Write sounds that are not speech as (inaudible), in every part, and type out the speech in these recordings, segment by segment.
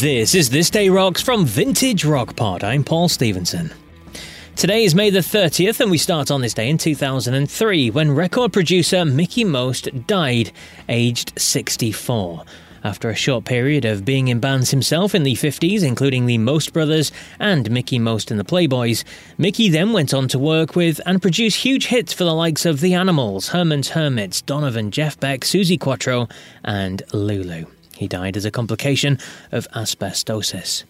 This is This Day Rocks from Vintage Rock Pod. I'm Paul Stevenson. Today is May the 30th, and we start on this day in 2003 when record producer Mickie Most died, aged 64. After a short period of being in bands himself in the 50s, including the Most Brothers and Mickie Most and the Playboys, Mickie then went on to work with and produce huge hits for the likes of The Animals, Herman's Hermits, Donovan, Jeff Beck, Suzi Quatro, and Lulu. He died as a complication of asbestosis.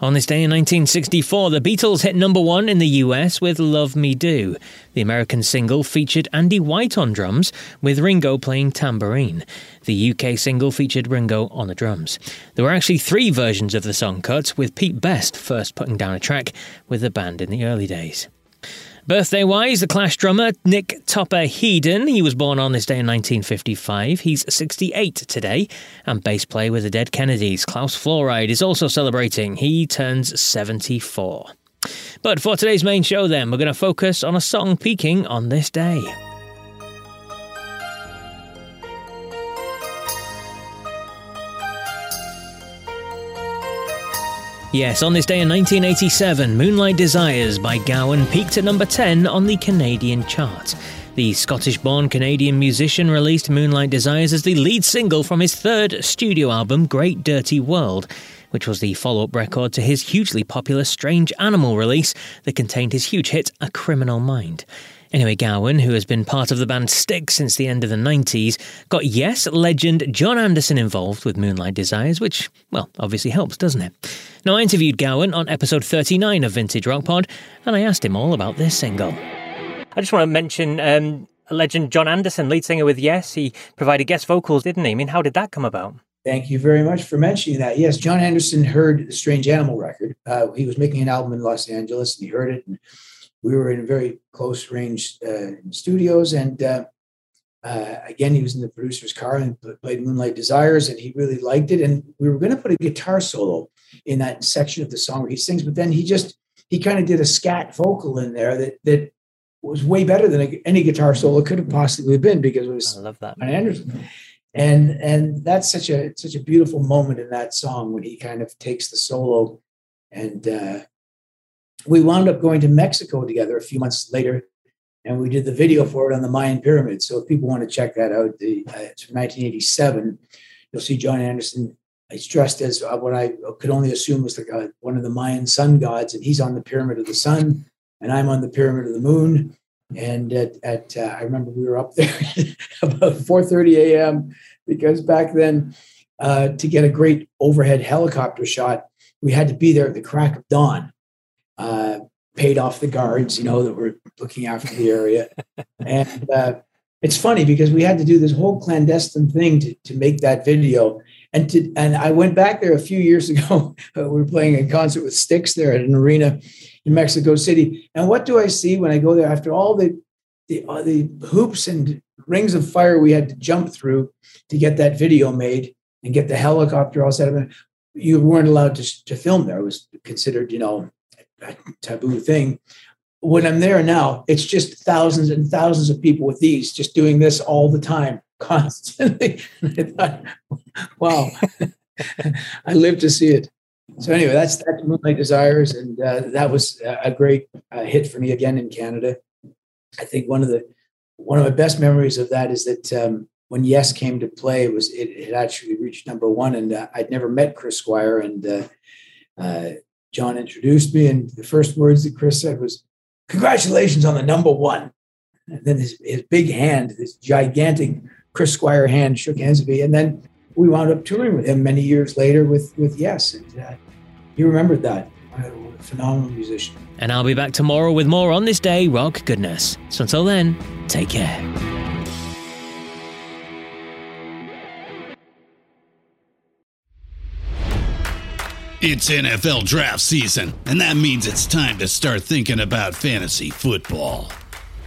On this day in 1964, the Beatles hit number one in the US with Love Me Do. The American single featured Andy White on drums, with Ringo playing tambourine. The UK single featured Ringo on the drums. There were actually three versions of the song cut, with Pete Best first putting down a track with the band in the early days. Birthday wise, the Clash drummer Nick Topper Headon, he was born on this day in 1955. He's 68 today. And bass player with the Dead Kennedys, Klaus Flouride, is also celebrating. He turns 74. But for today's main show, then, we're going to focus on a song peaking on this day. Yes, on this day in 1987, Moonlight Desires by Gowan peaked at number 10 on the Canadian chart. The Scottish born Canadian musician released Moonlight Desires as the lead single from his third studio album, Great Dirty World, which was the follow up record to his hugely popular Strange Animal release that contained his huge hit, A Criminal Mind. Anyway, Gowan, who has been part of the band Styx since the end of the 90s, got Yes legend Jon Anderson involved with Moonlight Desires, which, well, obviously helps, doesn't it? Now, I interviewed Gowan on episode 39 of Vintage Rock Pod, and I asked him all about this single. I just want to mention um, legend Jon Anderson, lead singer with Yes. He provided guest vocals, didn't he? I mean, how did that come about? Thank you very much for mentioning that. Yes, Jon Anderson heard the Strange Animal record. Uh, he was making an album in Los Angeles, and he heard it, and we were in very close range uh, studios. And uh, uh, again, he was in the producer's car and played Moonlight Desires, and he really liked it. And we were going to put a guitar solo in that section of the song where he sings, but then he just he kind of did a scat vocal in there that that was way better than any guitar solo could have possibly been because it was I love that Anderson. And and that's such a such a beautiful moment in that song when he kind of takes the solo and uh, we wound up going to Mexico together a few months later, and we did the video for it on the Mayan pyramid. So if people want to check that out, the, uh, it's from 1987. You'll see Jon Anderson. He's dressed as uh, what I could only assume was like a, one of the Mayan sun gods, and he's on the pyramid of the sun, and I'm on the pyramid of the moon. And at, at uh, I remember we were up there (laughs) about 4:30 a.m. because back then, uh, to get a great overhead helicopter shot, we had to be there at the crack of dawn. Uh, paid off the guards, you know, that were looking after the area. and uh, it's funny because we had to do this whole clandestine thing to, to make that video. And to and I went back there a few years (laughs) ago. we were playing a concert with Styx there at an arena in Mexico City. And what do I see when I go there after all the the, uh, the hoops and rings of fire we had to jump through to get that video made and get the helicopter all set up? You weren't allowed to, to film there. It was considered, you know, a taboo thing. When I'm there now, it's just thousands and thousands of people with these just doing this all the time, constantly. (laughs) I thought, wow, (laughs) I live to see it. So anyway, that's that's Moonlight Desires, and uh, that was a great uh, hit for me again in Canada. I think one of the one of my best memories of that is that um, when Yes came to play, it was it, it actually reached number one, and uh, I'd never met Chris Squire, and uh, uh, Jon introduced me, and the first words that Chris said was, "Congratulations on the number one." And then his, his big hand, this gigantic Chris Squire hand, shook hands with me, and then we wound up touring with him many years later with with Yes, and uh, he remembered that. A phenomenal musician. And I'll be back tomorrow with more on this day rock goodness. So until then, take care. It's NFL draft season, and that means it's time to start thinking about fantasy football.